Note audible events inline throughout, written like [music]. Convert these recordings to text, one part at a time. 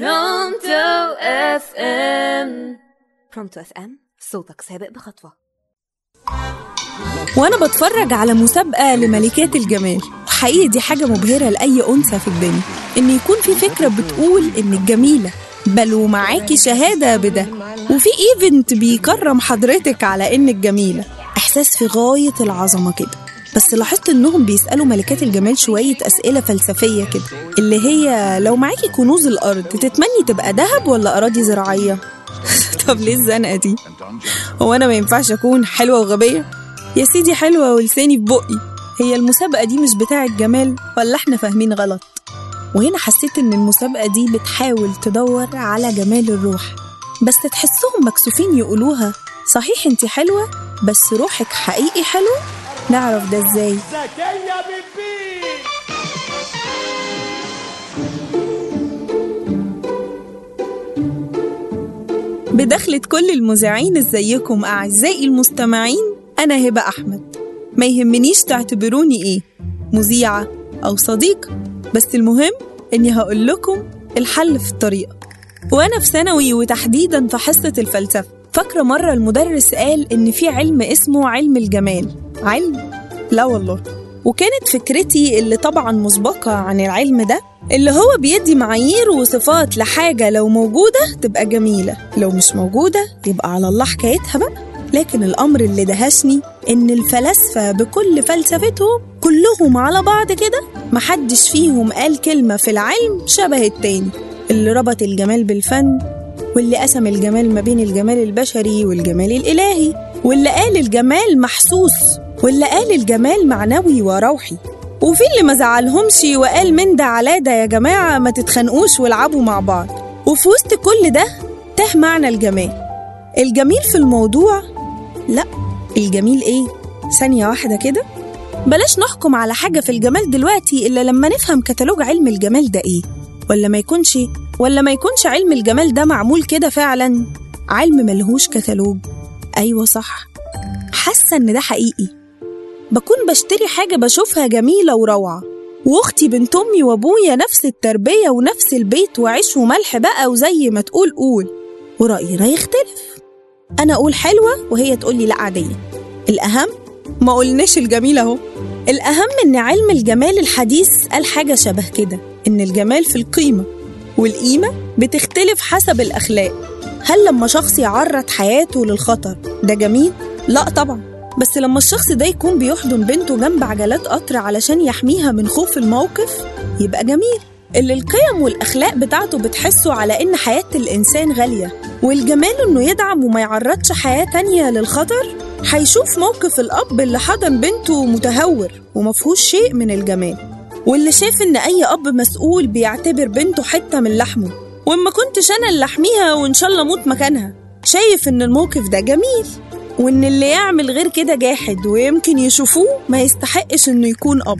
Pronto FM Pronto FM صوتك سابق بخطوة. وأنا بتفرج على مسابقة لملكات الجمال. حقيقي دي حاجة مبهرة لأي أنثى في الدنيا. إن يكون في فكرة بتقول انك جميله بل ومعاكي شهادة بده. وفي event بيكرم حضرتك على انك جميله إحساس في غاية العظمة كده. بس لاحظت إنهم بيسألوا ملكات الجمال شوية أسئلة فلسفية كده اللي هي لو معاكي كنوز الأرض تتمني تبقى ذهب ولا أراضي زراعية؟ [laughs] طب ليه الزنقة دي؟ هو أنا ما ينفعش أكون حلوة وغبية؟ يا سيدي حلوة ولساني في بقي. هي المسابقة دي مش بتاعه جمال ولا إحنا فاهمين غلط. وهنا حسيت إن المسابقة دي بتحاول تدور على جمال الروح بس تحسهم مكسوفين يقولوها صحيح انت حلوة بس روحك حقيقي حلو نعرف ده إزاي. زكية بيبي بدخلة كل المذيعين ازيكم أعزائي المستمعين أنا هبة أحمد. ما يهمنيش تعتبروني إيه مذيعة أو صديقة بس المهم إني هقول لكم الحل في الطريقة. وأنا في ثانوي وتحديدا في حصة الفلسفة فاكرة مرة المدرس قال إن في علم اسمه علم الجمال. علم؟ لا والله. وكانت فكرتي اللي طبعا مسبقة عن العلم ده اللي هو بيدي معايير وصفات لحاجة لو موجودة تبقى جميلة لو مش موجودة يبقى على الله حكايتها بقى. لكن الأمر اللي دهشني إن الفلاسفة بكل فلسفتهم كلهم على بعض كده محدش فيهم قال كلمة في العلم شبه التاني. اللي ربط الجمال بالفن واللي قسم الجمال ما بين الجمال البشري والجمال الإلهي. واللي قال الجمال محسوس واللي قال الجمال معنوي وروحي. وفي اللي ما زعلهمش وقال من ده على ده يا جماعة ما تتخانقوش والعبوا مع بعض. وفي وسط كل ده تاه معنى الجمال. الجميل في الموضوع؟ لا. الجميل إيه؟ ثانية واحدة كده. بلاش نحكم على حاجة في الجمال دلوقتي إلا لما نفهم كتالوج علم الجمال ده إيه. ولا ما يكونش ولا ما يكونش علم الجمال ده معمول كده فعلا؟ علم ملهوش كتالوج. أيوة صح. حاسة إن ده حقيقي. بكون بشتري حاجة بشوفها جميلة وروعة وأختي بنت أمي وأبويا نفس التربية ونفس البيت وعيش وملح بقى وزي ما تقول قول. ورأينا يختلف. أنا أقول حلوة وهي تقول لي لا عادية. الأهم ما قلناش الجميل أهو. الأهم إن علم الجمال الحديث قال حاجة شبه كده إن الجمال في القيمة والقيمة بتختلف حسب الأخلاق. هل لما شخص يعرض حياته للخطر ده جميل؟ لا طبعا. بس لما الشخص ده يكون بيحضن بنته جنب عجلات قطر علشان يحميها من خوف الموقف يبقى جميل. اللي القيم والأخلاق بتاعته بتحسه على إن حياة الإنسان غالية والجمال إنه يدعم وما يعرضش حياة تانية للخطر هيشوف موقف الأب اللي حضن بنته متهور ومفهوش شيء من الجمال. واللي شاف إن أي أب مسؤول بيعتبر بنته حتة من لحمه. وإما كنتش أنا اللي أحميها وإن شاء الله أموت مكانها. شايف إن الموقف ده جميل وإن اللي يعمل غير كده جاحد ويمكن يشوفوه ما يستحقش إنه يكون أب.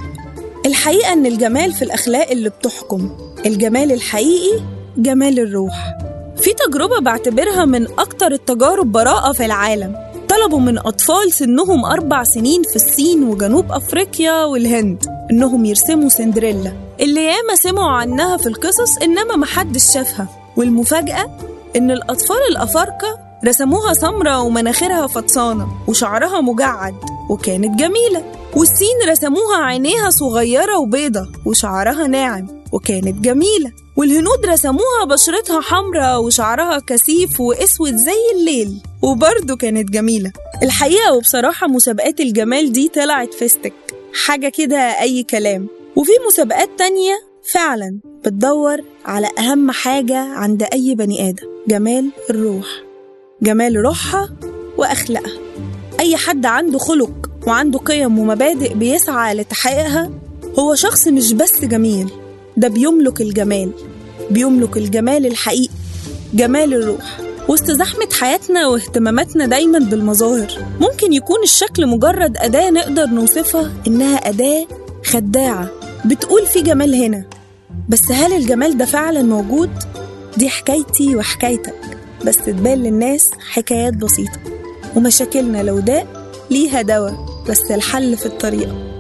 الحقيقة إن الجمال في الأخلاق اللي بتحكم الجمال الحقيقي جمال الروح. في تجربة بعتبرها من أكتر التجارب براءة في العالم. طلبوا من أطفال سنهم أربع سنين في الصين وجنوب أفريقيا والهند إنهم يرسموا سندريلا. اللي ياما سمعوا عنها في القصص إنما محدش شافها. والمفاجأة إن الأطفال الأفارقة رسموها سمرة ومناخيرها فطسانة وشعرها مجعد وكانت جميلة. والصين رسموها عينيها صغيرة وبيضة وشعرها ناعم وكانت جميلة. والهنود رسموها بشرتها حمرة وشعرها كثيف وأسود زي الليل. وبرضه كانت جميلة. الحقيقة وبصراحة مسابقات الجمال دي طلعت فيستك حاجة كده أي كلام. وفي مسابقات تانية فعلا بتدور على أهم حاجة عند أي بني آدم. جمال الروح. جمال روحها وأخلاقها. أي حد عنده خلق وعنده قيم ومبادئ بيسعى لتحقيقها هو شخص مش بس جميل. ده بيملك الجمال. بيملك الجمال الحقيقي. جمال الروح. وسط زحمة حياتنا واهتماماتنا دايما بالمظاهر ممكن يكون الشكل مجرد أداة نقدر نوصفها إنها أداة خداعة بتقول في جمال هنا بس هل الجمال ده فعلا موجود؟ دي حكايتي وحكايتك بس تبان للناس حكايات بسيطة ومشاكلنا لو داء ليها دواء بس الحل في الطريقة